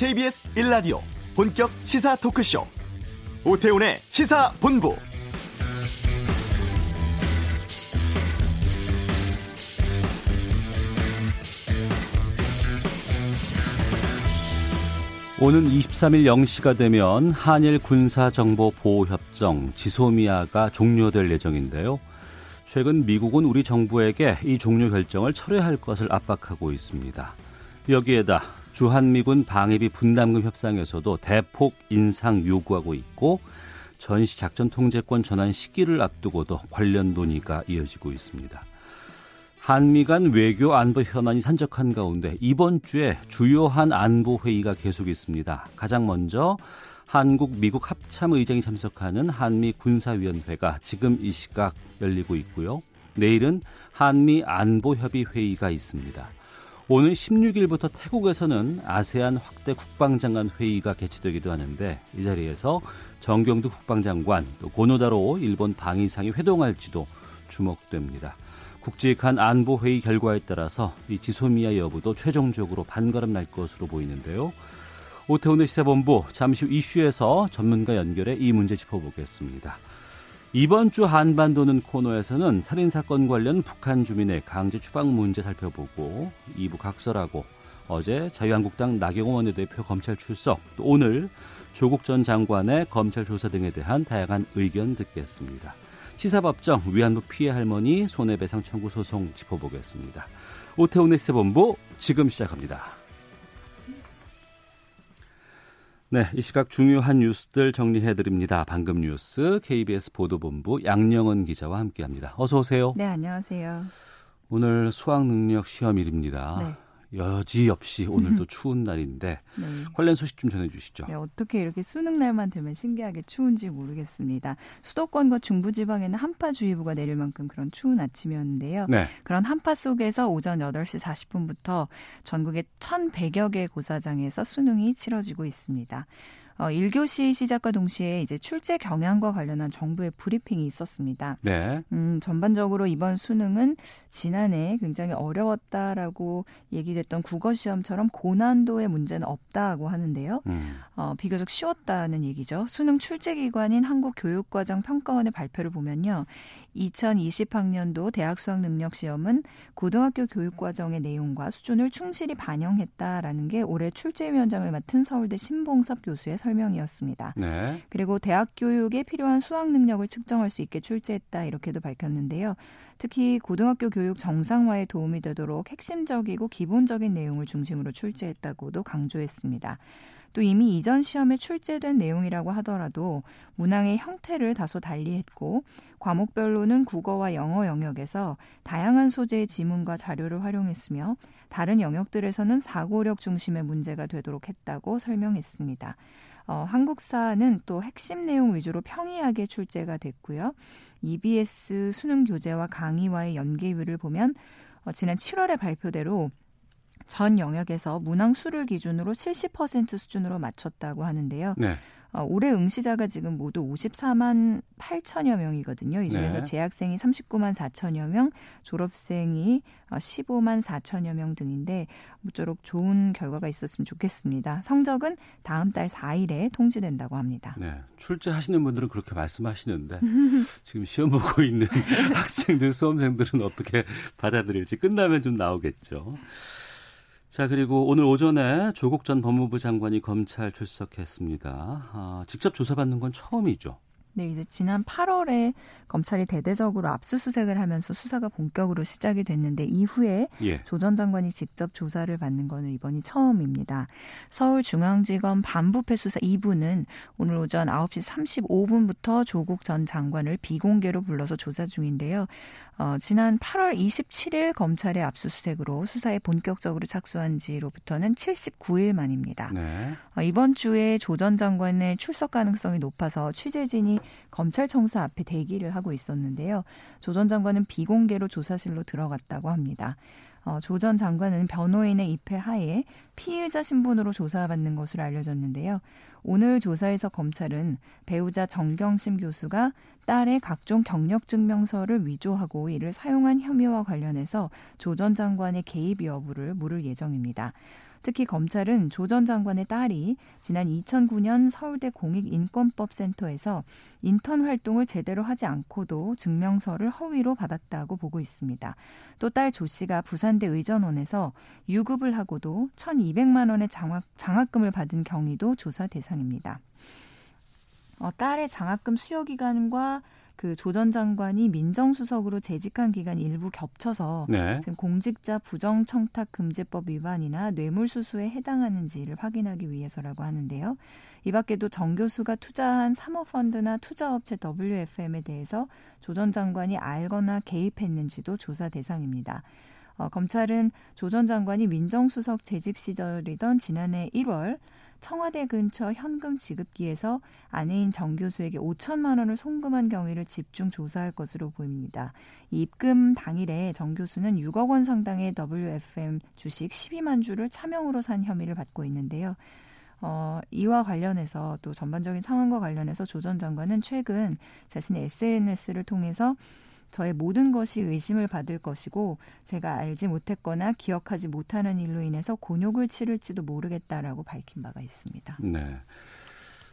KBS 1라디오 본격 시사 토크쇼 오태훈의 시사본부 오는 23일 0시가 되면 한일 군사정보보호협정 지소미아가 종료될 예정인데요. 최근 미국은 우리 정부에게 이 종료 결정을 철회할 것을 압박하고 있습니다. 여기에다 주한미군 방위비 분담금 협상에서도 대폭 인상 요구하고 있고 전시 작전 통제권 전환 시기를 앞두고도 관련 논의가 이어지고 있습니다. 한미 간 외교 안보 현안이 산적한 가운데 이번 주에 주요한 안보 회의가 계속 있습니다. 가장 먼저 한국 미국 합참 의장이 참석하는 한미 군사위원회가 지금 이 시각 열리고 있고요. 내일은 한미 안보 협의 회의가 있습니다. 오늘 16일부터 태국에서는 아세안 확대 국방장관 회의가 개최되기도 하는데 이 자리에서 정경두 국방장관 또 고노다로 일본 방위상이 회동할지도 주목됩니다. 국직한 안보 회의 결과에 따라서 이 지소미아 여부도 최종적으로 반가름 날 것으로 보이는데요. 오태훈의 시사본부 잠시 후 이슈에서 전문가 연결해 이 문제 짚어보겠습니다. 이번 주 한반도는 코너에서는 살인 사건 관련 북한 주민의 강제 추방 문제 살펴보고 2부 각설하고 어제 자유한국당 나경원 원내대표 검찰 출석 또 오늘 조국 전 장관의 검찰 조사 등에 대한 다양한 의견 듣겠습니다. 시사법정 위안부 피해 할머니 손해배상 청구 소송 짚어보겠습니다. 오태훈의 시사본부 지금 시작합니다. 네, 이 시각 중요한 뉴스들 정리해 드립니다. 방금 뉴스 KBS 보도본부 양영은 기자와 함께합니다. 어서 오세요. 네, 안녕하세요. 오늘 수학 능력 시험일입니다. 네. 여지없이 오늘도 추운 날인데 네. 관련 소식 좀 전해주시죠. 네, 어떻게 이렇게 수능 날만 되면 신기하게 추운지 모르겠습니다. 수도권과 중부지방에는 한파주의보가 내릴 만큼 그런 추운 아침이었는데요. 네. 그런 한파 속에서 오전 8시 40분부터 전국의 1,100여 개 고사장에서 수능이 치러지고 있습니다. 어, 1교시 시작과 동시에 이제 출제 경향과 관련한 정부의 브리핑이 있었습니다. 네. 음, 전반적으로 이번 수능은 지난해 굉장히 어려웠다라고 얘기됐던 국어 시험처럼 고난도의 문제는 없다고 하는데요. 음. 어, 비교적 쉬웠다는 얘기죠. 수능 출제 기관인 한국교육과정 평가원의 발표를 보면요. 2020학년도 대학 수학 능력 시험은 고등학교 교육 과정의 내용과 수준을 충실히 반영했다라는 게 올해 출제위원장을 맡은 서울대 신봉섭 교수의 설명이었습니다. 네. 그리고 대학 교육에 필요한 수학 능력을 측정할 수 있게 출제했다 이렇게도 밝혔는데요. 특히 고등학교 교육 정상화에 도움이 되도록 핵심적이고 기본적인 내용을 중심으로 출제했다고도 강조했습니다. 또 이미 이전 시험에 출제된 내용이라고 하더라도 문항의 형태를 다소 달리했고 과목별로는 국어와 영어 영역에서 다양한 소재의 지문과 자료를 활용했으며 다른 영역들에서는 사고력 중심의 문제가 되도록 했다고 설명했습니다. 어, 한국사는 또 핵심 내용 위주로 평이하게 출제가 됐고요. EBS 수능 교재와 강의와의 연계율을 보면 어, 지난 7월에 발표대로 전 영역에서 문항 수를 기준으로 70% 수준으로 맞췄다고 하는데요. 네. 어, 올해 응시자가 지금 모두 54만 8천여 명이거든요. 이 중에서 네. 재학생이 39만 4천여 명, 졸업생이 15만 어, 4천여 명 등인데 모쪼록 좋은 결과가 있었으면 좋겠습니다. 성적은 다음 달 4일에 통지된다고 합니다. 네. 출제하시는 분들은 그렇게 말씀하시는데 지금 시험 보고 있는 학생들, 수험생들은 어떻게 받아들일지 끝나면 좀 나오겠죠. 자, 그리고 오늘 오전에 조국 전 법무부 장관이 검찰 출석했습니다. 아, 직접 조사받는 건 처음이죠. 네, 이제 지난 8월에 검찰이 대대적으로 압수수색을 하면서 수사가 본격으로 시작이 됐는데 이후에 예. 조전 장관이 직접 조사를 받는 것은 이번이 처음입니다. 서울중앙지검 반부패 수사 2부는 오늘 오전 9시 35분부터 조국 전 장관을 비공개로 불러서 조사 중인데요. 어, 지난 8월 27일 검찰의 압수수색으로 수사에 본격적으로 착수한 지로부터는 79일 만입니다. 네. 어, 이번 주에 조 전 장관의 출석 가능성이 높아서 취재진이 검찰청사 앞에 대기를 하고 있었는데요. 조 전 장관은 비공개로 조사실로 들어갔다고 합니다. 어, 조전 장관은 변호인의 입회 하에 피의자 신분으로 조사받는 것으로 알려졌는데요. 오늘 조사에서 검찰은 배우자 정경심 교수가 딸의 각종 경력 증명서를 위조하고 이를 사용한 혐의와 관련해서 조 전 장관의 개입 여부를 물을 예정입니다. 특히 검찰은 조 전 장관의 딸이 지난 2009년 서울대 공익인권법센터에서 인턴 활동을 제대로 하지 않고도 증명서를 허위로 받았다고 보고 있습니다. 또 딸 조 씨가 부산대 의전원에서 유급을 하고도 1,200만 원의 장학, 장학금을 받은 경위도 조사 대상입니다. 어, 딸의 장학금 수여 기간과 그 조전 장관이 민정수석으로 재직한 기간 일부 겹쳐서 네. 지금 공직자 부정 청탁 금지법 위반이나 뇌물수수에 해당하는지를 확인하기 위해서라고 하는데요. 이 밖에도 정 교수가 투자한 사모펀드나 투자업체 WFM에 대해서 조 전 장관이 알거나 개입했는지도 조사 대상입니다. 어, 검찰은 조 전 장관이 민정수석 재직 시절이던 지난해 1월 청와대 근처 현금 지급기에서 아내인 정 교수에게 5천만 원을 송금한 경위를 집중 조사할 것으로 보입니다. 입금 당일에 정 교수는 6억 원 상당의 WFM 주식 12만 주를 차명으로 산 혐의를 받고 있는데요. 어, 이와 관련해서 또 전반적인 상황과 관련해서 조 전 장관은 최근 자신의 SNS를 통해서 저의 모든 것이 의심을 받을 것이고 제가 알지 못했거나 기억하지 못하는 일로 인해서 곤욕을 치를지도 모르겠다라고 밝힌 바가 있습니다. 네.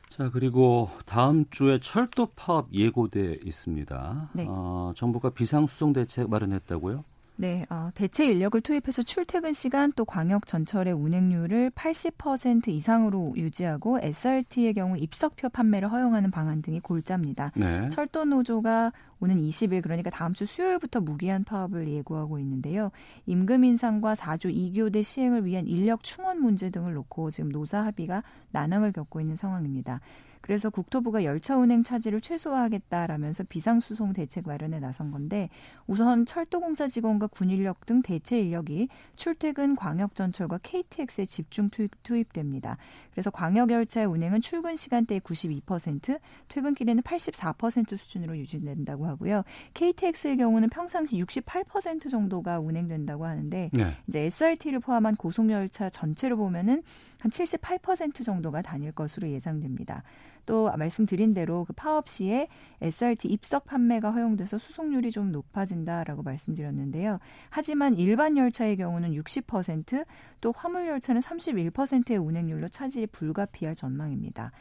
자 그리고 다음 주에 철도 파업 예고돼 있습니다. 네. 어, 정부가 비상수송 대책 마련했다고요? 네, 어, 대체 인력을 투입해서 출퇴근 시간 또 광역 전철의 운행률을 80% 이상으로 유지하고 SRT의 경우 입석표 판매를 허용하는 방안 등이 골자입니다. 네. 철도 노조가 오는 20일 그러니까 다음 주 수요일부터 무기한 파업을 예고하고 있는데요. 임금 인상과 4조 2교대 시행을 위한 인력 충원 문제 등을 놓고 지금 노사 합의가 난항을 겪고 있는 상황입니다. 그래서 국토부가 열차 운행 차질을 최소화하겠다라면서 비상수송 대책 마련에 나선 건데 우선 철도공사 직원과 군 인력 등 대체 인력이 출퇴근 광역전철과 KTX에 집중 투입, 됩니다 그래서 광역 열차의 운행은 출근 시간대의 92%, 퇴근길에는 84% 수준으로 유지된다고 하고요. KTX의 경우는 평상시 68% 정도가 운행된다고 하는데 네. 이제 SRT를 포함한 고속열차 전체로 보면은 한 78% 정도가 다닐 것으로 예상됩니다. 또 말씀드린 대로 그 파업 시에 SRT 입석 판매가 허용돼서 수송률이 좀 높아진다라고 말씀드렸는데요. 하지만 일반 열차의 경우는 60%또 화물 열차는 31%의 운행률로 차질이 불가피할 전망입니다.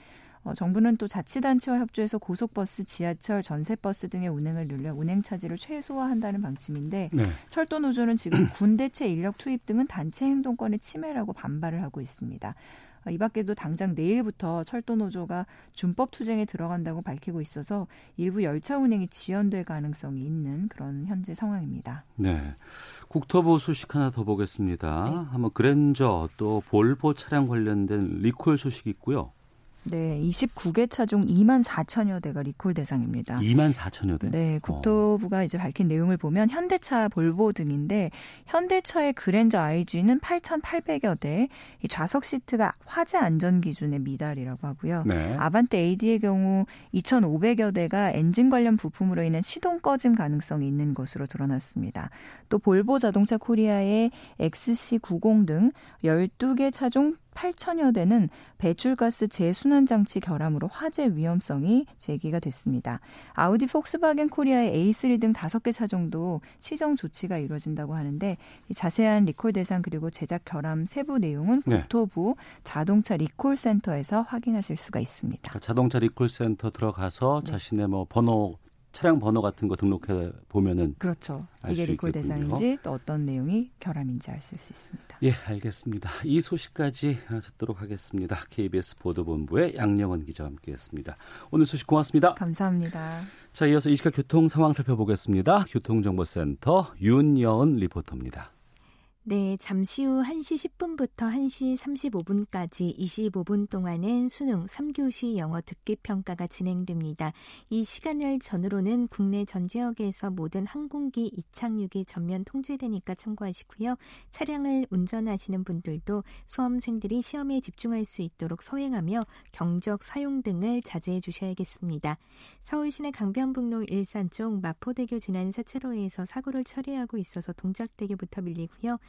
어, 정부는 또 자치단체와 협조해서 고속버스, 지하철, 전세버스 등의 운행을 늘려 운행 차질을 최소화한다는 방침인데 네. 철도 노조는 지금 군대체 인력 투입 등은 단체 행동권의 침해라고 반발을 하고 있습니다. 어, 이 밖에도 당장 내일부터 철도 노조가 준법 투쟁에 들어간다고 밝히고 있어서 일부 열차 운행이 지연될 가능성이 있는 그런 현재 상황입니다. 네. 국토부 소식 하나 더 보겠습니다. 네. 한번 그랜저 또 볼보 차량 관련된 리콜 소식이 있고요. 네, 29개 차중 2만 4천여 대가 리콜 대상입니다. 2만 4천여 대? 네, 국토부가 어. 이제 밝힌 내용을 보면 현대차, 볼보 등인데 현대차의 그랜저 IG는 8,800여 대, 이 좌석 시트가 화재 안전 기준의 미달이라고 하고요. 네. 아반떼 AD의 경우 2,500여 대가 엔진 관련 부품으로 인한 시동 꺼짐 가능성이 있는 것으로 드러났습니다. 또 볼보 자동차 코리아의 XC90 등 12개 차종 8천여 대는 배출가스 재순환 장치 결함으로 화재 위험성이 제기가 됐습니다. 아우디 폭스바겐 코리아의 A3 등 5개 차종도 시정 조치가 이루어진다고 하는데 자세한 리콜 대상 그리고 제작 결함 세부 내용은 네. 국토부 네. 자동차 리콜 센터에서 확인하실 수가 있습니다. 그러니까 자동차 리콜 센터 들어가서 네. 자신의 뭐 번호 차량 번호 같은 거 등록해 보면은 그렇죠. 이게 리콜 대상인지 또 어떤 내용이 결함인지 아실 수 있습니다. 예, 알겠습니다. 이 소식까지 듣도록 하겠습니다. KBS 보도본부의 양영은 기자와 함께했습니다. 오늘 소식 고맙습니다. 감사합니다. 자, 이어서 이 시각 교통 상황 살펴보겠습니다. 교통정보센터 윤여은 리포터입니다. 네, 잠시 후 1시 10분부터 1시 35분까지 25분 동안은 수능 3교시 영어 듣기 평가가 진행됩니다. 이 시간을 전후로는 국내 전 지역에서 모든 항공기 이착륙이 전면 통제되니까 참고하시고요. 차량을 운전하시는 분들도 수험생들이 시험에 집중할 수 있도록 서행하며 경적 사용 등을 자제해 주셔야겠습니다. 서울 시내 강변북로 일산 쪽 마포대교 지난 4차로에서 사고를 처리하고 있어서 동작대교부터 밀리고요.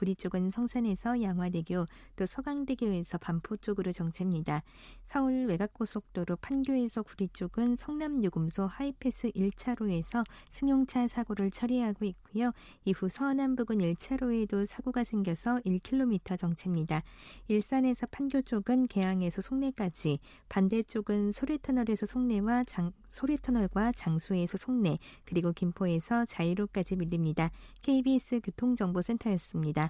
구리 쪽은 성산에서 양화대교, 또 서강대교에서 반포 쪽으로 정체입니다. 서울 외곽고속도로 판교에서 구리 쪽은 성남요금소 하이패스 1차로에서 승용차 사고를 처리하고 있고요. 이후 서남 부근 1차로에도 사고가 생겨서 1km 정체입니다. 일산에서 판교 쪽은 개항에서 송내까지, 반대쪽은 소래터널에서 송내와 장, 소래터널과 장수에서 송내, 그리고 김포에서 자유로까지 밀립니다. KBS 교통정보센터였습니다.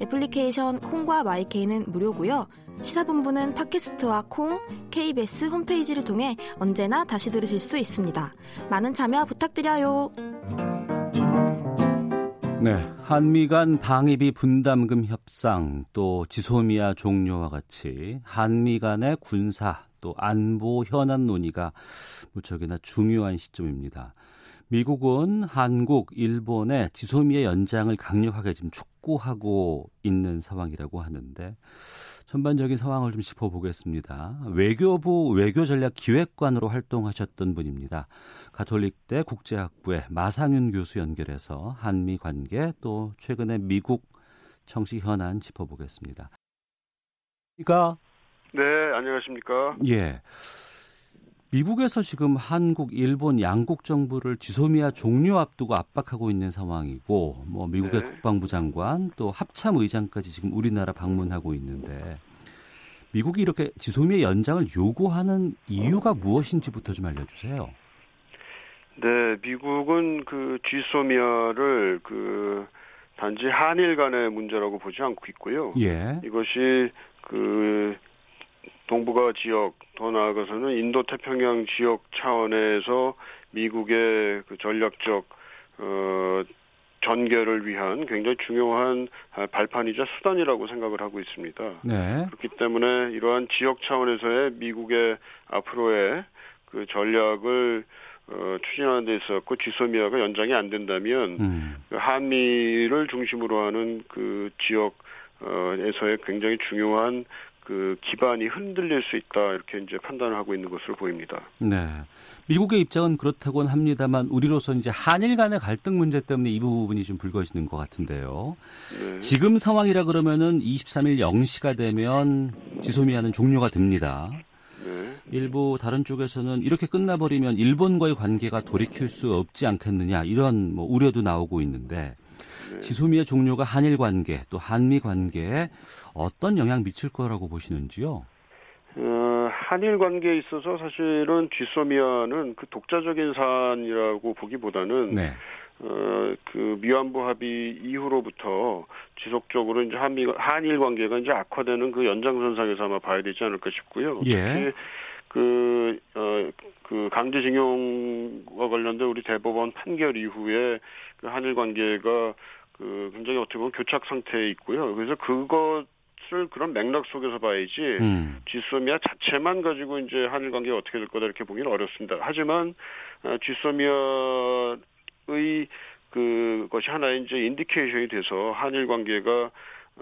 애플리케이션 콩과 마이케이는 무료고요. 시사본부는 팟캐스트와 콩, KBS 홈페이지를 통해 언제나 다시 들으실 수 있습니다. 많은 참여 부탁드려요. 네, 한미 간 방위비 분담금 협상 또 지소미아 종료와 같이 한미 간의 군사 또 안보 현안 논의가 무척이나 중요한 시점입니다. 미국은 한국, 일본의 지소미아 연장을 강력하게 지금 촉구하고 있는 상황이라고 하는데 전반적인 상황을 좀 짚어보겠습니다. 외교부 외교전략기획관으로 활동하셨던 분입니다. 가톨릭대 국제학부의 마상윤 교수 연결해서 한미 관계 또 최근에 미국 정치 현안 짚어보겠습니다. 그러니까 네, 안녕하십니까? 예. 미국에서 지금 한국, 일본 양국 정부를 지소미아 종료 앞두고 압박하고 있는 상황이고, 뭐 미국의 네. 국방부 장관 또 합참 의장까지 지금 우리나라 방문하고 있는데, 미국이 이렇게 지소미아 연장을 요구하는 이유가 무엇인지부터 좀 알려주세요. 네, 미국은 그 지소미아를 그 단지 한일 간의 문제라고 보지 않고 있고요. 예. 이것이 그 동북아 지역 더 나아가서는 인도 태평양 지역 차원에서 미국의 그 전략적 어 전개를 위한 굉장히 중요한 발판이자 수단이라고 생각을 하고 있습니다. 네. 그렇기 때문에 이러한 지역 차원에서의 미국의 앞으로의 그 전략을 어, 추진하는 데 있었고 지소미아가 연장이 안 된다면 음. 그 한미를 중심으로 하는 그 지역 에서의 굉장히 중요한 그 기반이 흔들릴 수 있다 이렇게 이제 판단을 하고 있는 것으로 보입니다. 네. 미국의 입장은 그렇다고는 합니다만 우리로서 이제 한일 간의 갈등 문제 때문에 이 부분이 좀 불거지는 것 같은데요. 네. 지금 상황이라 그러면은 23일 0시가 되면 지소미아는 종료가 됩니다. 네. 일부 다른 쪽에서는 이렇게 끝나버리면 일본과의 관계가 돌이킬 수 없지 않겠느냐 이런 뭐 우려도 나오고 있는데 네. 지소미아 종료가 한일 관계 또 한미 관계에 어떤 영향 미칠 거라고 보시는지요? 어, 한일 관계에 있어서 사실은 지소미아는 그 독자적인 사안이라고 보기보다는 네. 어, 그 미완부 합의 이후로부터 지속적으로 이제 한미 한일 관계가 이제 악화되는 그 연장선상에서 아마 봐야 되지 않을까 싶고요. 예. 그, 어, 그 강제징용과 관련된 우리 대법원 판결 이후에 그 한일 관계가 그 굉장히 어떻게 보면 교착 상태에 있고요. 그래서 그것을 그런 맥락 속에서 봐야지 음. 지소미아 자체만 가지고 이제 한일 관계가 어떻게 될 거다 이렇게 보기는 어렵습니다. 하지만 어, 지소미아의 그것이 하나의 이제 인디케이션이 돼서 한일 관계가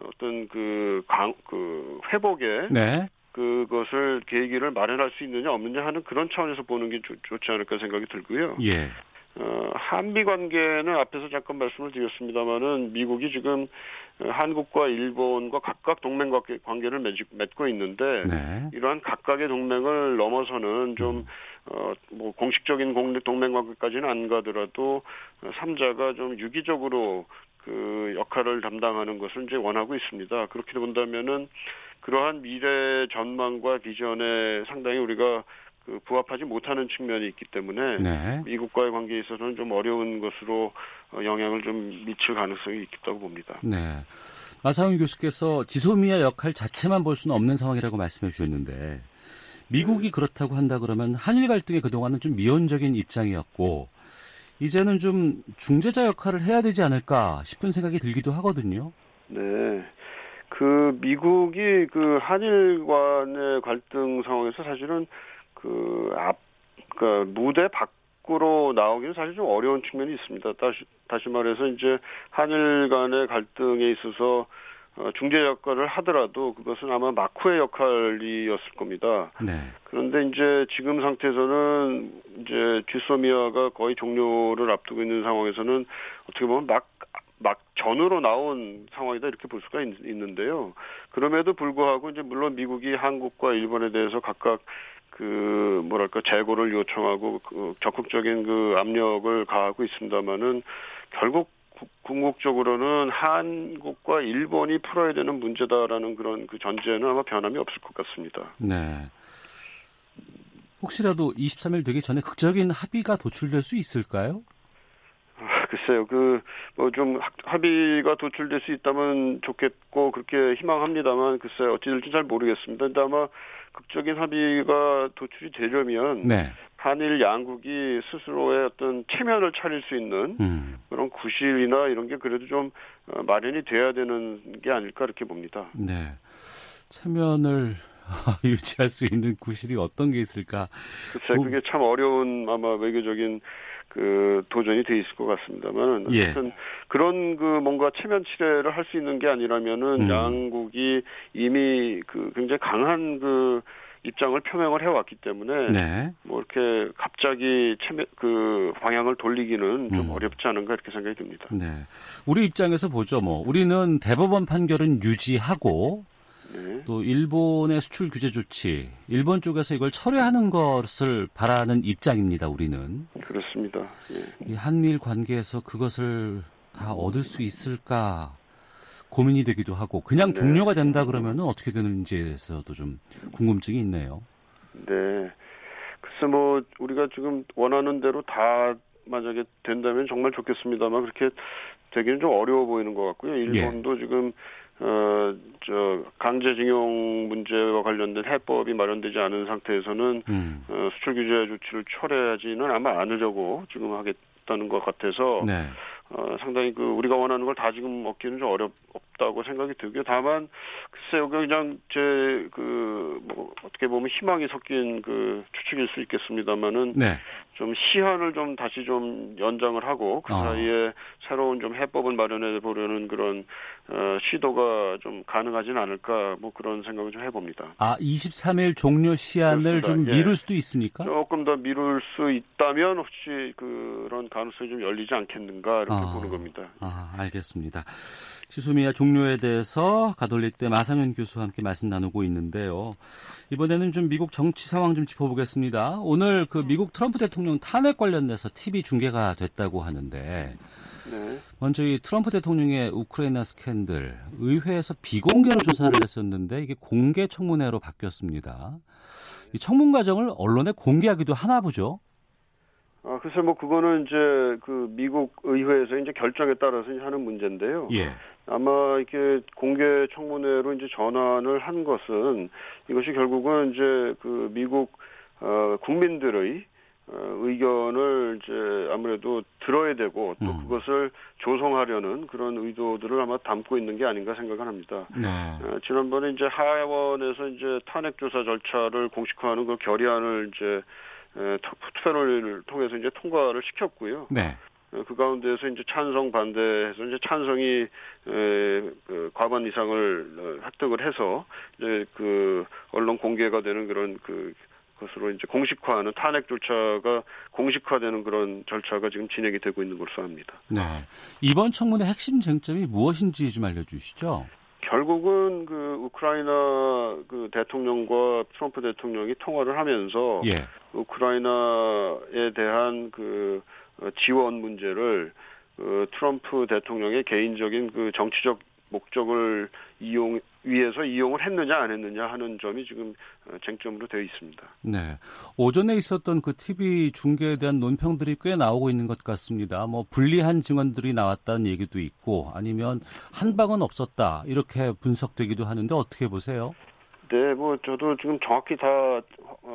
어떤 그 강, 그 회복에 네. 그것을 계기를 마련할 수 있느냐 없느냐 하는 그런 차원에서 보는 게 좋, 좋지 않을까 생각이 들고요. 예. 어, 한미 관계는 앞에서 잠깐 말씀을 드렸습니다마는 미국이 지금 한국과 일본과 각각 동맹 관계를 맺고 있는데 네. 이러한 각각의 동맹을 넘어서는 좀 음. 어, 뭐 공식적인 동맹 관계까지는 안 가더라도 삼자가 좀 유기적으로 그 역할을 담당하는 것을 이제 원하고 있습니다. 그렇게 본다면은 그러한 미래 전망과 비전에 상당히 우리가 그 부합하지 못하는 측면이 있기 때문에 네. 미국과의 관계에 있어서는 좀 어려운 것으로 어, 영향을 좀 미칠 가능성이 있다고 봅니다. 네. 마사용 교수께서 지소미아 역할 자체만 볼 수는 없는 상황이라고 말씀해 주셨는데 미국이 그렇다고 한다 그러면 한일 갈등에 그동안은 좀 미온적인 입장이었고 이제는 좀 중재자 역할을 해야 되지 않을까 싶은 생각이 들기도 하거든요. 네. 그 미국이 그 한일 간의 갈등 상황에서 사실은 그 앞, 그 무대 밖 밖으로 나오기는 사실 좀 어려운 측면이 있습니다. 다시 다시 말해서 이제 한일 간의 갈등에 있어서 어, 중재 역할을 하더라도 그것은 아마 마쿠의 역할이었을 겁니다. 네. 그런데 이제 지금 상태에서는 이제 쥐소미아가 거의 종료를 앞두고 있는 상황에서는 어떻게 보면 막, 막 전으로 나온 상황이다 이렇게 볼 수가 있, 는데요 그럼에도 불구하고 이제 물론 미국이 한국과 일본에 대해서 각각 그 뭐랄까 재고를 요청하고 그 적극적인 그 압력을 가하고 있습니다만은 결국 궁극적으로는 한국과 일본이 풀어야 되는 문제다라는 그런 그 전제는 아마 변함이 없을 것 같습니다. 네. 혹시라도 23일 되기 전에 극적인 합의가 도출될 수 있을까요? 아, 글쎄요, 그, 뭐 좀 합의가 도출될 수 있다면 좋겠고, 그렇게 희망합니다만, 글쎄요, 어찌 될지 잘 모르겠습니다. 근데 아마 극적인 합의가 도출이 되려면, 네. 한일 양국이 스스로의 어떤 체면을 차릴 수 있는 음. 그런 구실이나 이런 게 그래도 좀 어, 마련이 돼야 되는 게 아닐까 이렇게 봅니다. 네. 체면을 유지할 수 있는 구실이 어떤 게 있을까? 글쎄, 뭐 그게 참 어려운 아마 외교적인 그 도전이 돼 있을 것 같습니다만 예. 어쨌든 예. 그런 그 뭔가 체면 치레를 할 수 있는 게 아니라면은 음. 양국이 이미 그 굉장히 강한 그 입장을 표명을 해왔기 때문에 네. 뭐 이렇게 갑자기 체면, 그 방향을 돌리기는 좀 음. 어렵지 않은가 이렇게 생각이 듭니다. 네, 우리 입장에서 보죠. 뭐 우리는 대법원 판결은 유지하고 네. 또 일본의 수출 규제 조치, 일본 쪽에서 이걸 철회하는 것을 바라는 입장입니다. 우리는 그렇습니다. 예. 이 한미일 관계에서 그것을 다 얻을 수 있을까 고민이 되기도 하고 그냥 네. 종료가 된다 그러면 어떻게 되는지에서도 좀 궁금증이 있네요. 네. 글쎄 뭐 우리가 지금 원하는 대로 다 만약에 된다면 정말 좋겠습니다만 그렇게 되기는 좀 어려워 보이는 것 같고요. 일본도 예. 지금 어저 강제징용 문제와 관련된 해법이 마련되지 않은 상태에서는 음. 어, 수출 규제 조치를 철회하지는 아마 않으려고 지금 하겠다는 것 같아서 네. 어, 상당히 그 우리가 원하는 걸 다 지금 얻기는 좀 어렵 없다고 생각이 들고요. 다만 글쎄요, 그냥 제 그 뭐 어떻게 보면 희망이 섞인 그 추측일 수 있겠습니다만은 네. 좀 시한을 좀 다시 좀 연장을 하고 그 아. 사이에 어. 새로운 좀 해법을 마련해 보려는 그런 어, 시도가 좀 가능하지는 않을까 뭐 그런 생각을 좀 해봅니다. 아 23일 종료 시한을 그렇습니다. 좀 예. 미룰 수도 있습니까? 조금 더 미룰 수 있다면 혹시 그런 가능성이 좀 열리지 않겠는가 이렇게 아. 보는 겁니다. 아 알겠습니다. 지소미아 종료에 대해서 가톨릭대 마상현 교수와 함께 말씀 나누고 있는데요. 이번에는 좀 미국 정치 상황 좀 짚어보겠습니다. 오늘 그 미국 트럼프 대통령 탄핵 관련돼서 TV 중계가 됐다고 하는데 네. 먼저 이 트럼프 대통령의 우크라이나 스캔들 의회에서 비공개로 조사를 했었는데 이게 공개 청문회로 바뀌었습니다. 이 청문 과정을 언론에 공개하기도 하나 보죠. 아, 글쎄 뭐 그거는 이제 그 미국 의회에서 이제 결정에 따라서 하는 문제인데요. 예. 아마 이렇게 공개 청문회로 이제 전환을 한 것은 이것이 결국은 이제 그 미국 어 국민들의 어, 의견을 이제 아무래도 들어야 되고 또 음. 그것을 조성하려는 그런 의도들을 아마 담고 있는 게 아닌가 생각을 합니다. 네. 어, 지난번에 이제 하원에서 이제 탄핵 조사 절차를 공식화하는 그 결의안을 이제 투표를 통해서 이제 통과를 시켰고요. 네. 어, 그 가운데에서 이제 찬성 반대해서 이제 찬성이 에, 그 과반 이상을 어, 획득을 해서 이제 그 언론 공개가 되는 그런 그 것으로 이제 공식화하는 탄핵 절차가 공식화되는 그런 절차가 지금 진행이 되고 있는 것으로 합니다. 네. 이번 청문회 핵심 쟁점이 무엇인지 좀 알려주시죠. 결국은 그 우크라이나 그 대통령과 트럼프 대통령이 통화를 하면서 예. 우크라이나에 대한 그 지원 문제를 그 트럼프 대통령의 개인적인 그 정치적 목적을 이용 위해서 이용을 했느냐 안 했느냐 하는 점이 지금 쟁점으로 되어 있습니다. 네. 오전에 있었던 그 TV 중계에 대한 논평들이 꽤 나오고 있는 것 같습니다. 뭐 불리한 증언들이 나왔다는 얘기도 있고 아니면 한 방은 없었다 이렇게 분석되기도 하는데 어떻게 보세요? 네, 뭐 저도 지금 정확히 다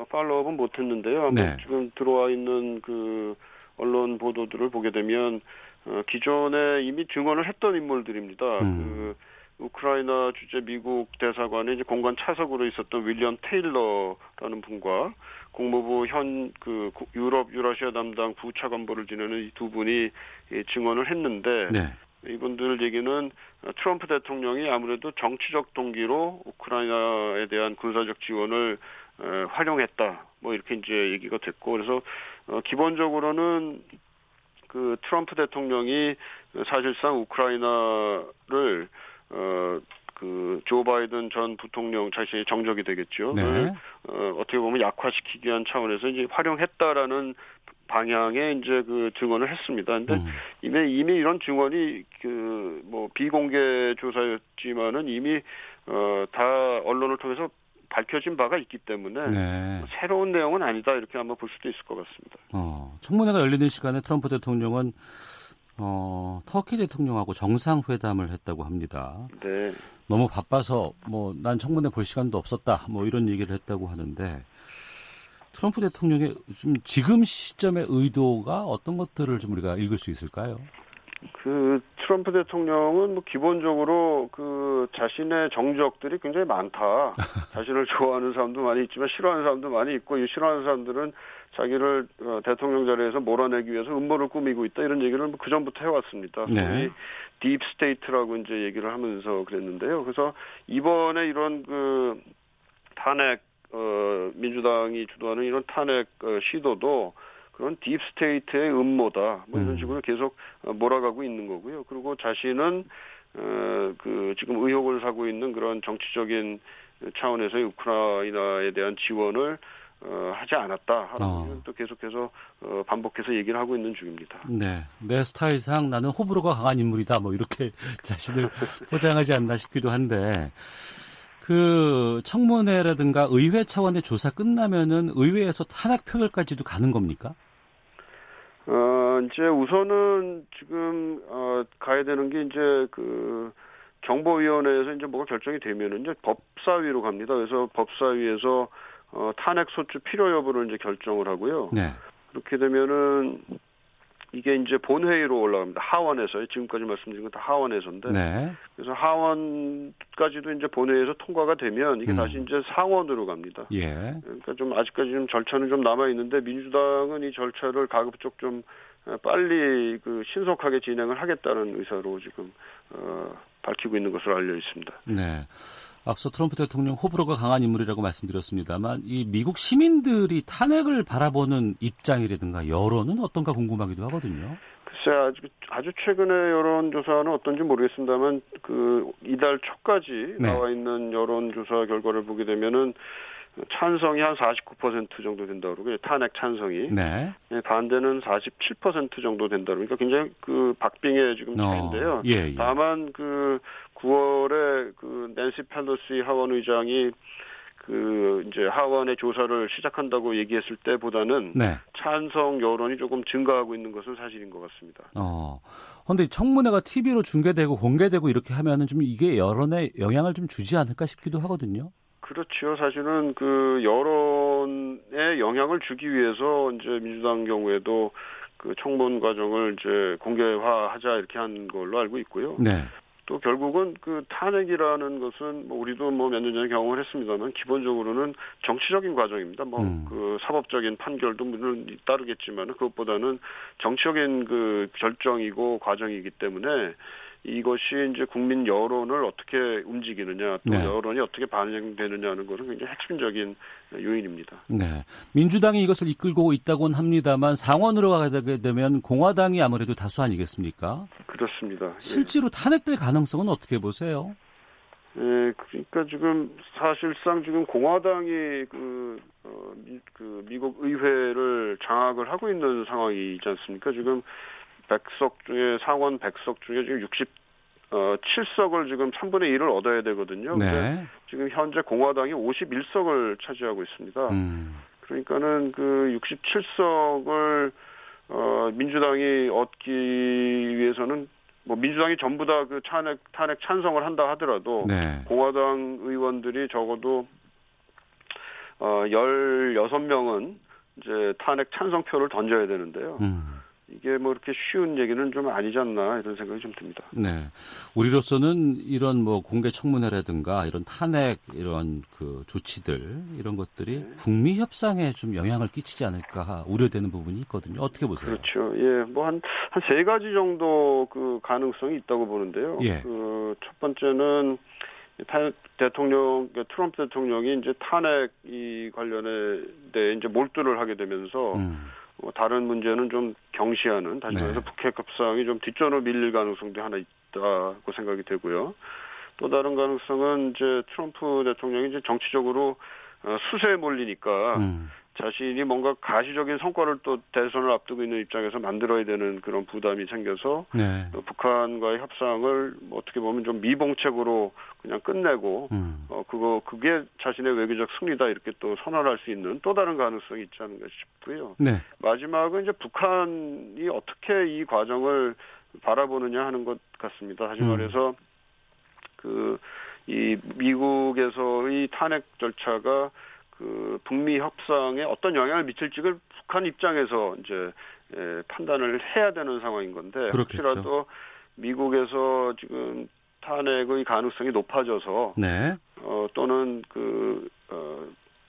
팔로우업은 못했는데요. 네. 지금 들어와 있는 그 언론 보도들을 보게 되면 어, 기존에 이미 증언을 했던 인물들입니다. 음. 그 우크라이나 주재 미국 대사관에 이제 공관 차석으로 있었던 윌리엄 테일러라는 분과 국무부 현 그 유럽 유라시아 담당 부차관보를 지내는 이 두 분이 증언을 했는데 네. 이분들 얘기는 트럼프 대통령이 아무래도 정치적 동기로 우크라이나에 대한 군사적 지원을 활용했다. 뭐 이렇게 이제 얘기가 됐고 그래서 어, 기본적으로는 그 트럼프 대통령이 사실상 우크라이나를 어, 그조 바이든 전 부통령 자신의 정적이 되겠죠. 네. 어, 어떻게 보면 약화시키기 위한 차원에서 이제 활용했다라는 방향의 이제 그 증언을 했습니다. 근데 음. 이미 이미 이런 증언이 그 뭐 비공개 조사였지만은 이미 어다 언론을 통해서 밝혀진 바가 있기 때문에 네. 새로운 내용은 아니다 이렇게 한번 볼 수도 있을 것 같습니다. 어, 청문회가 열리는 시간에 트럼프 대통령은 어, 터키 대통령하고 정상회담을 했다고 합니다. 네. 너무 바빠서 뭐 난 청문회 볼 시간도 없었다 뭐 이런 얘기를 했다고 하는데 트럼프 대통령의 좀 지금 시점의 의도가 어떤 것들을 좀 우리가 읽을 수 있을까요? 그 트럼프 대통령은 뭐 기본적으로 그 자신의 정적들이 굉장히 많다. 자신을 좋아하는 사람도 많이 있지만 싫어하는 사람도 많이 있고 이 싫어하는 사람들은 자기를 어, 대통령 자리에서 몰아내기 위해서 음모를 꾸미고 있다 이런 얘기를 뭐 그 전부터 해왔습니다. 네. 소위 deep state라고 이제 얘기를 하면서 그랬는데요. 그래서 이번에 이런 그 탄핵 어 민주당이 주도하는 이런 탄핵 어, 시도도 그런 딥스테이트의 음모다. 뭐 이런 음. 식으로 계속 어, 몰아가고 있는 거고요. 그리고 자신은 어, 그 지금 의혹을 사고 있는 그런 정치적인 차원에서의 우크라이나에 대한 지원을 어, 하지 않았다. 하는 어. 또 계속해서 어, 반복해서 얘기를 하고 있는 중입니다. 네, 내 스타일상 나는 호불호가 강한 인물이다. 뭐 이렇게 자신을 포장하지 않나 싶기도 한데 그 청문회라든가 의회 차원의 조사 끝나면은 의회에서 탄핵 표결까지도 가는 겁니까? 어, 이제 우선은 지금, 어, 가야 되는 게 이제 그, 정보위원회에서 이제 뭐가 결정이 되면은 이제 법사위로 갑니다. 그래서 법사위에서 어, 탄핵 소추 필요 여부를 이제 결정을 하고요. 네. 그렇게 되면은 이게 이제 본회의로 올라갑니다. 하원에서 지금까지 말씀드린 건 다 하원에서인데 네. 그래서 하원까지도 이제 본회의에서 통과가 되면 이게 음. 다시 이제 상원으로 갑니다. 예. 그러니까 좀 아직까지 좀 절차는 좀 남아 있는데 민주당은 이 절차를 가급적 좀 빨리 그 신속하게 진행을 하겠다는 의사로 지금 어, 밝히고 있는 것으로 알려 있습니다. 네. 앞서 트럼프 대통령 호불호가 강한 인물이라고 말씀드렸습니다만 이 미국 시민들이 탄핵을 바라보는 입장이라든가 여론은 어떤가 궁금하기도 하거든요. 글쎄 아주 아주 최근의 여론조사는 어떤지 모르겠습니다만 그 이달 초까지 네. 나와 있는 여론조사 결과를 보게 되면은 찬성이 한 49% 정도 된다 그러고 탄핵 찬성이 네. 예, 반대는 47% 정도 된다 그러니까 굉장히 그 박빙의 지금 어, 차인데요. 어, 예, 예. 다만 그 9월에 그 낸시 펠로시 하원 의장이 그 이제 하원의 조사를 시작한다고 얘기했을 때보다는 네. 찬성 여론이 조금 증가하고 있는 것은 사실인 것 같습니다. 어. 근데 청문회가 TV로 중계되고 공개되고 이렇게 하면은 좀 이게 여론에 영향을 좀 주지 않을까 싶기도 하거든요. 그렇죠. 사실은 그 여론에 영향을 주기 위해서 이제 민주당 경우에도 그 청문 과정을 이제 공개화하자 이렇게 한 걸로 알고 있고요. 네. 또 결국은 그 탄핵이라는 것은 뭐 우리도 뭐 몇 년 전에 경험을 했습니다만 기본적으로는 정치적인 과정입니다. 뭐그 음. 사법적인 판결도 물론 따르겠지만 그것보다는 정치적인 그 결정이고 과정이기 때문에 이것이 이제 국민 여론을 어떻게 움직이느냐 또 네. 여론이 어떻게 반영되느냐는 것은 굉장히 핵심적인 요인입니다. 네. 민주당이 이것을 이끌고 있다고는 합니다만 상원으로 가게 되면 공화당이 아무래도 다수 아니겠습니까? 그렇습니다. 실제로 예. 탄핵될 가능성은 어떻게 보세요? 예, 그러니까 지금 사실상 지금 공화당이 그, 어, 미, 그 미국 의회를 장악을 하고 있는 상황이지 않습니까? 지금 100석 중에 상원 100석 중에 지금 60 어, 7석을 지금 3분의 1을 얻어야 되거든요. 네. 지금 현재 공화당이 51석을 차지하고 있습니다. 음. 그러니까는 그 67석을 어, 민주당이 얻기 위해서는 뭐 민주당이 전부 다 그 탄핵 탄핵 찬성을 한다 하더라도 네. 공화당 의원들이 적어도 어 16명은 이제 탄핵 찬성표를 던져야 되는데요. 음. 이게 뭐 이렇게 쉬운 얘기는 좀 아니지 않나 이런 생각이 좀 듭니다. 네. 우리로서는 이런 뭐 공개 청문회라든가 이런 탄핵 이런 그 조치들 이런 것들이 네. 북미 협상에 좀 영향을 끼치지 않을까 우려되는 부분이 있거든요. 어떻게 보세요? 그렇죠. 예. 뭐 한 한 세 가지 정도 그 가능성이 있다고 보는데요. 예. 그 첫 번째는 대통령 트럼프 대통령이 이제 탄핵 이 관련에 대해 이제 몰두를 하게 되면서 음. 뭐 다른 문제는 좀 경시하는 다시 말해서 네. 북핵 협상이 좀 뒷전으로 밀릴 가능성도 하나 있다고 생각이 되고요. 또 다른 가능성은 이제 트럼프 대통령이 이제 정치적으로 어, 수세에 몰리니까 음. 자신이 뭔가 가시적인 성과를 또 대선을 앞두고 있는 입장에서 만들어야 되는 그런 부담이 생겨서 네. 북한과의 협상을 뭐 어떻게 보면 좀 미봉책으로 그냥 끝내고 음. 어 그거 그게 자신의 외교적 승리다 이렇게 또 선언할 수 있는 또 다른 가능성이 있지 않은가 싶고요. 네. 마지막은 이제 북한이 어떻게 이 과정을 바라보느냐 하는 것 같습니다. 다시 음. 말해서 그이 미국에서의 탄핵 절차가 그 북미 협상에 어떤 영향을 미칠지를 북한 입장에서 이제 예, 판단을 해야 되는 상황인 건데 그렇겠죠. 혹시라도 미국에서 지금 탄핵의 가능성이 높아져서 네. 어, 또는 그 어,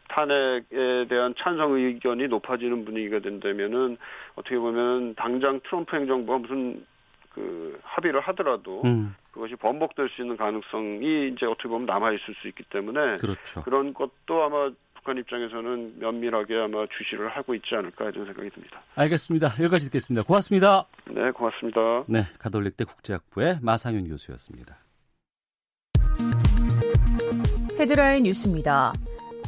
탄핵에 대한 찬성 의견이 높아지는 분위기가 된다면은 어떻게 보면 당장 트럼프 행정부가 무슨 그 합의를 하더라도 음. 그것이 번복될 수 있는 가능성이 이제 어떻게 보면 남아 있을 수 있기 때문에 그렇죠. 그런 것도 아마 북한 입장에서는 면밀하게 아마 주시를 하고 있지 않을까 이런 생각이 듭니다. 알겠습니다. 여기까지 듣겠습니다. 고맙습니다. 네, 고맙습니다. 네, 가톨릭대 국제학부의 마상윤 교수였습니다. 헤드라인 뉴스입니다.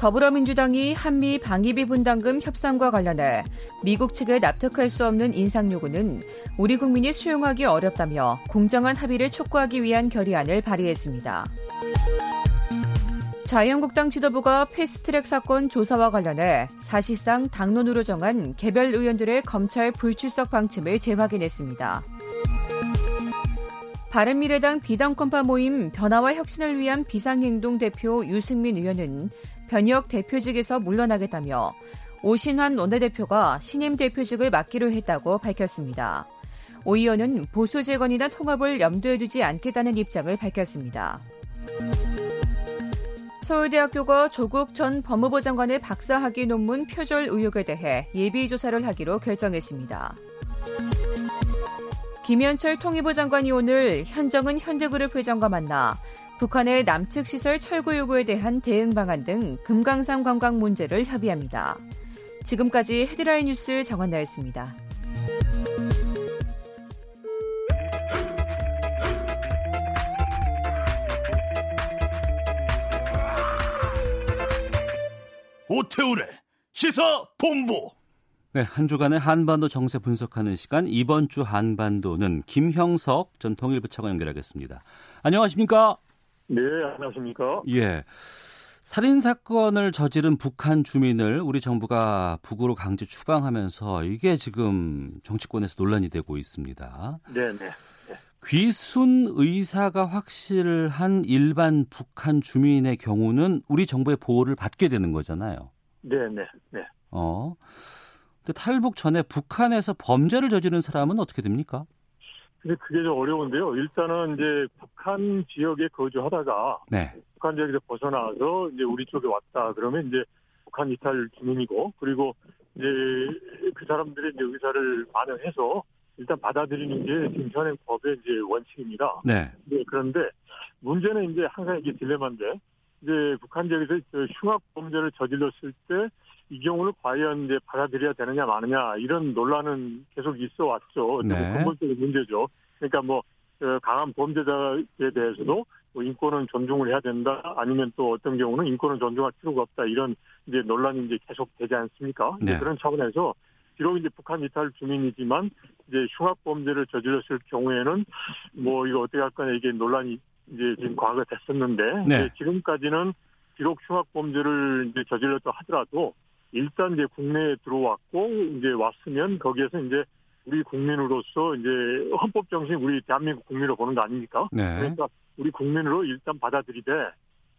더불어민주당이 한미 방위비 분담금 협상과 관련해 미국 측에 납득할 수 없는 인상 요구는 우리 국민이 수용하기 어렵다며 공정한 합의를 촉구하기 위한 결의안을 발의했습니다. 자유한국당 지도부가 패스트트랙 사건 조사와 관련해 사실상 당론으로 정한 개별 의원들의 검찰 불출석 방침을 재확인했습니다. 바른미래당 비당권파 모임 변화와 혁신을 위한 비상행동 대표 유승민 의원은 변혁 대표직에서 물러나겠다며 오신환 원내대표가 신임 대표직을 맡기로 했다고 밝혔습니다. 오 의원은 보수 재건이나 통합을 염두에 두지 않겠다는 입장을 밝혔습니다. 서울대학교가 조국 전 법무부 장관의 박사학위 논문 표절 의혹에 대해 예비조사를 하기로 결정했습니다. 김현철 통일부 장관이 오늘 현정은 현대그룹 회장과 만나 북한의 남측 시설 철거 요구에 대한 대응 방안 등 금강산 관광 문제를 협의합니다. 지금까지 헤드라인 뉴스 정한나였습니다. 오태우래 시사 본부. 네, 한 주간의 한반도 정세 분석하는 시간 이번 주 한반도는 김형석 전 통일부 차관 연결하겠습니다. 안녕하십니까? 네, 안녕하십니까? 예. 살인 사건을 저지른 북한 주민을 우리 정부가 북으로 강제 추방하면서 이게 지금 정치권에서 논란이 되고 있습니다. 네, 네. 귀순 의사가 확실한 일반 북한 주민의 경우는 우리 정부의 보호를 받게 되는 거잖아요. 네, 네, 네. 어. 근데 탈북 전에 북한에서 범죄를 저지른 사람은 어떻게 됩니까? 근데 그게 좀 어려운데요. 일단은 이제 북한 지역에 거주하다가 네. 북한 지역에서 벗어나서 이제 우리 쪽에 왔다 그러면 이제 북한 이탈 주민이고 그리고 이제 그 사람들의 이제 의사를 반영해서 일단 받아들이는 게 지금 현행 법의 이제 원칙입니다. 네. 네. 그런데 문제는 이제 항상 이게 딜레마인데 이제 북한 지역에서 흉악 범죄를 저질렀을 때 이 경우를 과연 이제 받아들여야 되느냐 마느냐 이런 논란은 계속 있어 왔죠. 네. 근본적인 문제죠. 그러니까 뭐 어, 강한 범죄자에 대해서도 뭐 인권은 존중을 해야 된다 아니면 또 어떤 경우는 인권을 존중할 필요가 없다 이런 이제 논란이 이제 계속 되지 않습니까? 네. 그런 차원에서 비록 이제 북한 이탈 주민이지만 이제 흉악 범죄를 저질렀을 경우에는 뭐 이거 어떻게 할 거냐 이게 논란이 이제 지금 과거에 됐었는데 네. 지금까지는 비록 흉악 범죄를 이제 저질렀다 하더라도 일단 이제 국내에 들어왔고 이제 왔으면 거기에서 이제 우리 국민으로서 이제 헌법 정신 우리 대한민국 국민으로 보는 거 아닙니까? 네. 그러니까 우리 국민으로 일단 받아들이되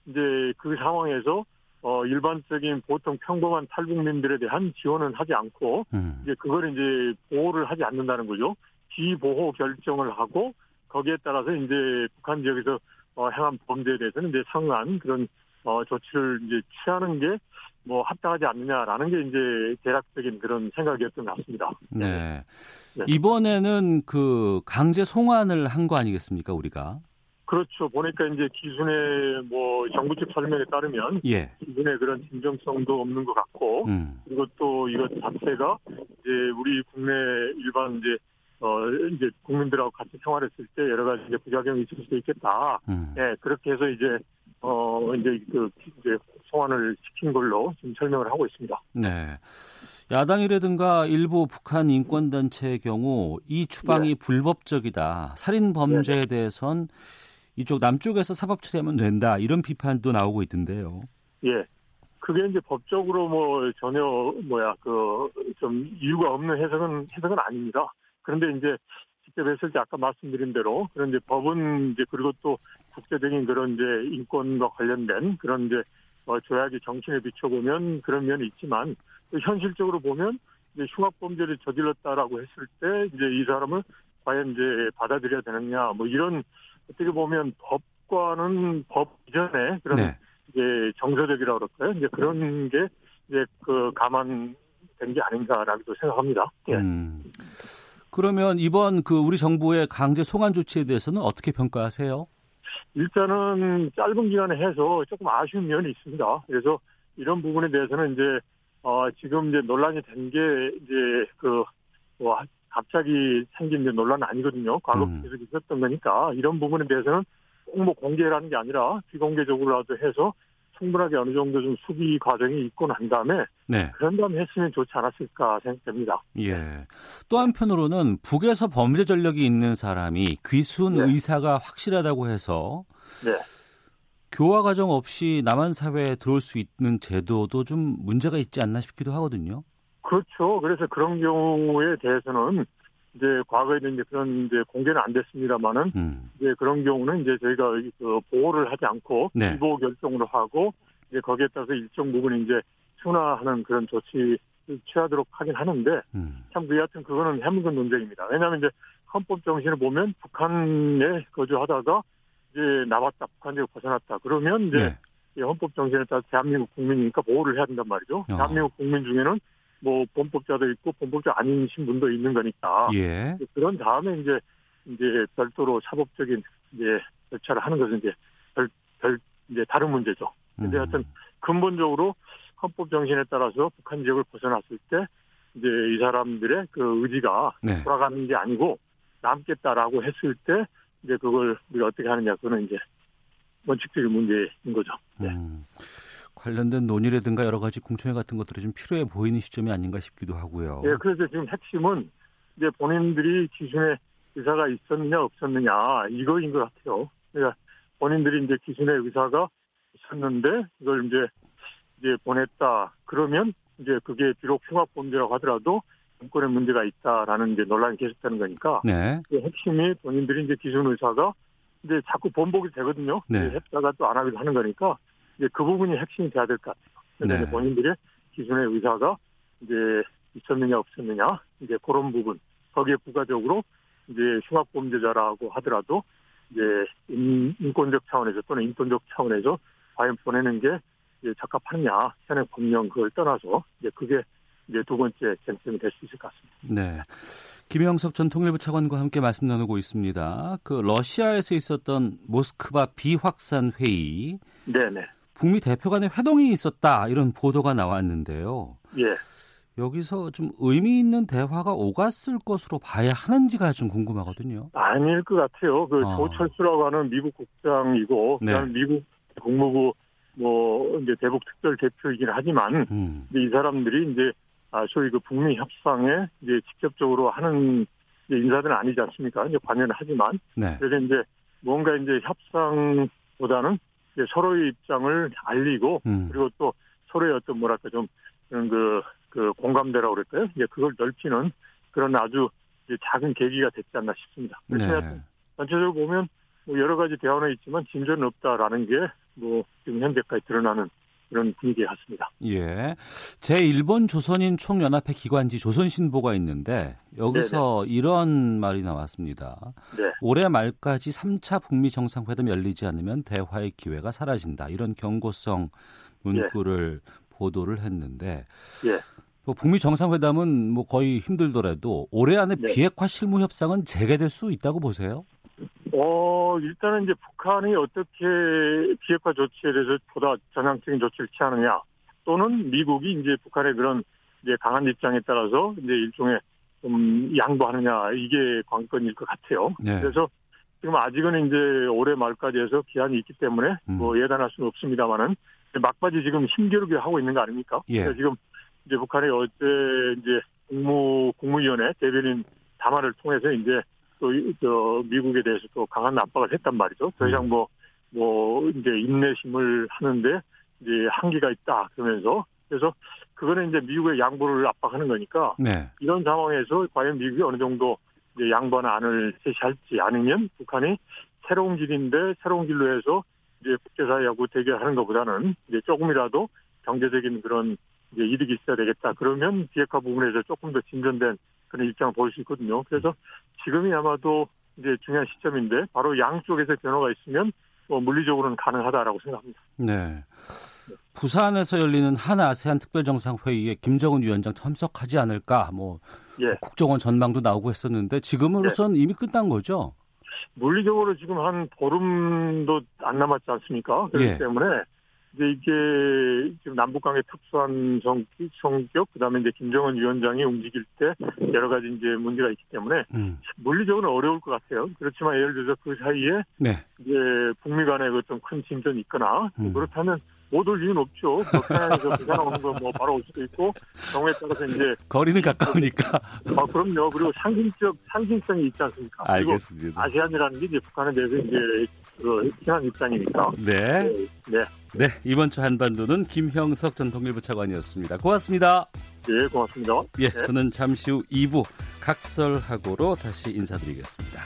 이제 그 상황에서 어, 일반적인 보통 평범한 탈북민들에 대한 지원은 하지 않고, 음. 이제 그걸 이제 보호를 하지 않는다는 거죠. 비보호 결정을 하고, 거기에 따라서 이제 북한 지역에서 어, 행한 범죄에 대해서는 이제 상한 그런 어, 조치를 이제 취하는 게 뭐 합당하지 않느냐라는 게 이제 대략적인 그런 생각이었던 것 같습니다. 네. 네. 이번에는 그 강제 송환을 한 거 아니겠습니까, 우리가? 그렇죠. 보니까 이제 기준의 뭐 정부 측 설명에 따르면 예. 기준의 그런 진정성도 없는 것 같고 음. 그리고 또 이것 자체가 이제 우리 국내 일반 이제 어 이제 국민들하고 같이 생활했을 때 여러 가지 이제 부작용이 있을 수 있겠다. 음. 예, 그렇게 해서 이제 어 이제 그 이제 소환을 시킨 걸로 지금 설명을 하고 있습니다. 네. 야당이라든가 일부 북한 인권단체의 경우 이 추방이 네. 불법적이다. 살인 범죄에 네. 대해선 이쪽 남쪽에서 사법 처리하면 된다. 이런 비판도 나오고 있던데요. 예. 그게 이제 법적으로 뭐 전혀 뭐야 그 좀 이유가 없는 해석은 해석은 아닙니다. 그런데 이제 직접 했을 때 아까 말씀드린 대로 그런 이제 법은 이제 그리고 또 국제적인 그런 이제 인권과 관련된 그런 이제 어, 조약의 정신에 비춰보면 그런 면이 있지만 현실적으로 보면 이제 흉악 범죄를 저질렀다라고 했을 때 이제 이 사람을 과연 이제 받아들여야 되느냐 뭐 이런 어떻게 보면 법과는 법 이전에 그런 네. 이제 정서적이라고 그럴까요? 이제 그런 게 이제 그 감안된 게 아닌가라고 생각합니다. 예. 음. 그러면 이번 그 우리 정부의 강제 송환 조치에 대해서는 어떻게 평가하세요? 일단은 짧은 기간에 해서 조금 아쉬운 면이 있습니다. 그래서 이런 부분에 대해서는 이제 어 지금 이제 논란이 된 게 이제 그 뭐 갑자기 생긴 논란은 아니거든요. 과거 음. 계속 있었던 거니까 이런 부분에 대해서는 꼭뭐 공개라는 게 아니라 비공개적으로라도 해서 충분하게 어느 정도 좀 수비 과정이 있고 난 다음에 네. 그런 다음에 했으면 좋지 않았을까 생각됩니다. 예. 또 한편으로는 북에서 범죄 전력이 있는 사람이 귀순 네. 의사가 확실하다고 해서 네. 교화 과정 없이 남한 사회에 들어올 수 있는 제도도 좀 문제가 있지 않나 싶기도 하거든요. 그렇죠. 그래서 그런 경우에 대해서는 이제 과거에는 이제 그런 이제 공개는 안 됐습니다만은 음. 이제 그런 경우는 이제 저희가 그 보호를 하지 않고 네. 비보호 결정으로 하고 이제 거기에 따라서 일정 부분 이제 순화하는 그런 조치 취하도록 하긴 하는데 음. 참그 여하튼 그거는 해묵은 논쟁입니다. 왜냐하면 이제 헌법 정신을 보면 북한에 거주하다가 이제 나왔다 북한에서 벗어났다 그러면 이제 네. 헌법 정신에 따라 대한민국 국민이니까 보호를 해야 된단 말이죠. 어. 대한민국 국민 중에는 뭐 범법자도 있고 범법자 아니신 분도 있는 거니까 예. 그런 다음에 이제 이제 별도로 사법적인 이제 절차를 하는 것은 이제 별, 별 이제 다른 문제죠. 근데 음. 하여튼 근본적으로 헌법 정신에 따라서 북한 지역을 벗어났을 때 이제 이 사람들의 그 의지가 네. 돌아가는 게 아니고 남겠다라고 했을 때 이제 그걸 우리가 어떻게 하느냐 그거는 이제 원칙적인 문제인 거죠. 네. 음. 관련된 논의라든가 여러 가지 공청회 같은 것들이 좀 필요해 보이는 시점이 아닌가 싶기도 하고요. 예, 그래서 지금 핵심은 이제 본인들이 기준에 의사가 있었느냐 없었느냐 이거인 것 같아요. 그러니까 본인들이 이제 기준의 의사가 있었는데 이걸 이제 이제 보냈다 그러면 이제 그게 비록 흉악 범죄라고 하더라도 인권에 문제가 있다라는 이제 논란이 계속되는 거니까 네. 그 핵심이 본인들이 이제 기준 의사가 이제 자꾸 번복이 되거든요. 네. 했다가 또 안 하기도 하는 거니까 이제 그 부분이 핵심이 돼야 될 것 같아요. 그래서 네. 본인들의 기존의 의사가 이제 있었느냐 없었느냐 이제 그런 부분 거기에 부가적으로 이제 흉악범죄자라고 하더라도 이제 인권적 차원에서 또는 인권적 차원에서 과연 보내는 게 이제 적합하느냐 현행 법령 그걸 떠나서 이제 그게 이제 두 번째 쟁점이 될 수 있을 것 같습니다. 네. 김영석 전 통일부 차관과 함께 말씀 나누고 있습니다. 그 러시아에서 있었던 모스크바 비확산 회의. 네네. 북미 대표 간의 회동이 있었다 이런 보도가 나왔는데요. 예. 여기서 좀 의미 있는 대화가 오갔을 것으로 봐야 하는지가 좀 궁금하거든요. 아닐 것 같아요. 그 어. 조철수라고 하는 미국 국장이고 네. 그다음 미국 국무부 뭐 이제 대북 특별 대표이긴 하지만 음. 이 사람들이 이제 아 소위 그 북미 협상에 이제 직접적으로 하는 인사들은 아니지 않습니까? 이제 관여는 하지만 네. 그래서 이제 뭔가 이제 협상보다는 서로의 입장을 알리고 음. 그리고 또 서로의 어떤 뭐랄까 좀 그런 그, 그 공감대라고 그럴까요? 이제 그걸 넓히는 그런 아주 작은 계기가 됐지 않나 싶습니다. 그래서 네. 전체적으로 보면 뭐 여러 가지 대화는 있지만 진전은 없다라는 게 뭐 지금 현재까지 드러나는 그런 분위기 같습니다. 예. 제 일본 조선인 총연합회 기관지 조선신보가 있는데 여기서 네네. 이런 말이 나왔습니다. 네. 올해 말까지 3차 북미 정상회담 열리지 않으면 대화의 기회가 사라진다. 이런 경고성 문구를 예. 보도를 했는데 예. 뭐 북미 정상회담은 뭐 거의 힘들더라도 올해 안에 네. 비핵화 실무 협상은 재개될 수 있다고 보세요? 어, 일단은 이제 북한이 어떻게 비핵화 조치에 대해서 보다 전향적인 조치를 취하느냐, 또는 미국이 이제 북한의 그런 이제 강한 입장에 따라서 이제 일종의 좀 양보하느냐, 이게 관건일 것 같아요. 네. 그래서 지금 아직은 이제 올해 말까지 해서 기한이 있기 때문에 음. 뭐 예단할 수는 없습니다만은 막바지 지금 힘겨루게 하고 있는 거 아닙니까? 예. 그래서 지금 이제 북한이 어제 이제 국무 국무위원회 대변인 담화를 통해서 이제 또, 저, 미국에 대해서 또 강한 압박을 했단 말이죠. 더 이상 뭐, 뭐, 이제 인내심을 하는데 이제 한계가 있다. 그러면서. 그래서 그거는 이제 미국의 양보를 압박하는 거니까. 네. 이런 상황에서 과연 미국이 어느 정도 이제 양보나 안을 제시할지 아니면 북한이 새로운 길인데 새로운 길로 해서 이제 국제사회하고 대결하는 것보다는 이제 조금이라도 경제적인 그런 이제 이득이 있어야 되겠다. 그러면 비핵화 부분에서 조금 더 진전된 그런 입장을 보일 수 있거든요. 그래서 지금이 아마도 이제 중요한 시점인데 바로 양쪽에서 변화가 있으면 뭐 물리적으로는 가능하다라고 생각합니다. 네. 부산에서 열리는 한 아세안 특별정상회의에 김정은 위원장 참석하지 않을까 뭐 예. 국정원 전망도 나오고 했었는데 지금으로선 예. 이미 끝난 거죠? 물리적으로 지금 한 보름도 안 남았지 않습니까? 그렇기 예. 때문에 이제 이게 지금 남북 관계 특수한 성격, 그 다음에 이제 김정은 위원장이 움직일 때 여러 가지 이제 문제가 있기 때문에 음. 물리적으로 어려울 것 같아요. 그렇지만 예를 들어서 그 사이에 네. 이제 북미 간의 어떤 큰 진전이 있거나 음. 그렇다면 못 올 이유는 없죠. 평양에서 부산 오는 건뭐 바로 올 수도 있고 경우에 따라서 이제 거리는 가까우니까. 아 그럼요. 그리고 상징적 상징성이 있지 않습니까? 알겠습니다. 아시안이라는 게 이제 북한에 대해서 이제 그 친한 입장이니까. 네. 네. 네. 이번 주 한반도는 김형석 전 통일부 차관이었습니다. 고맙습니다. 네, 고맙습니다. 예, 네. 저는 잠시 후 2부 각설하고로 다시 인사드리겠습니다.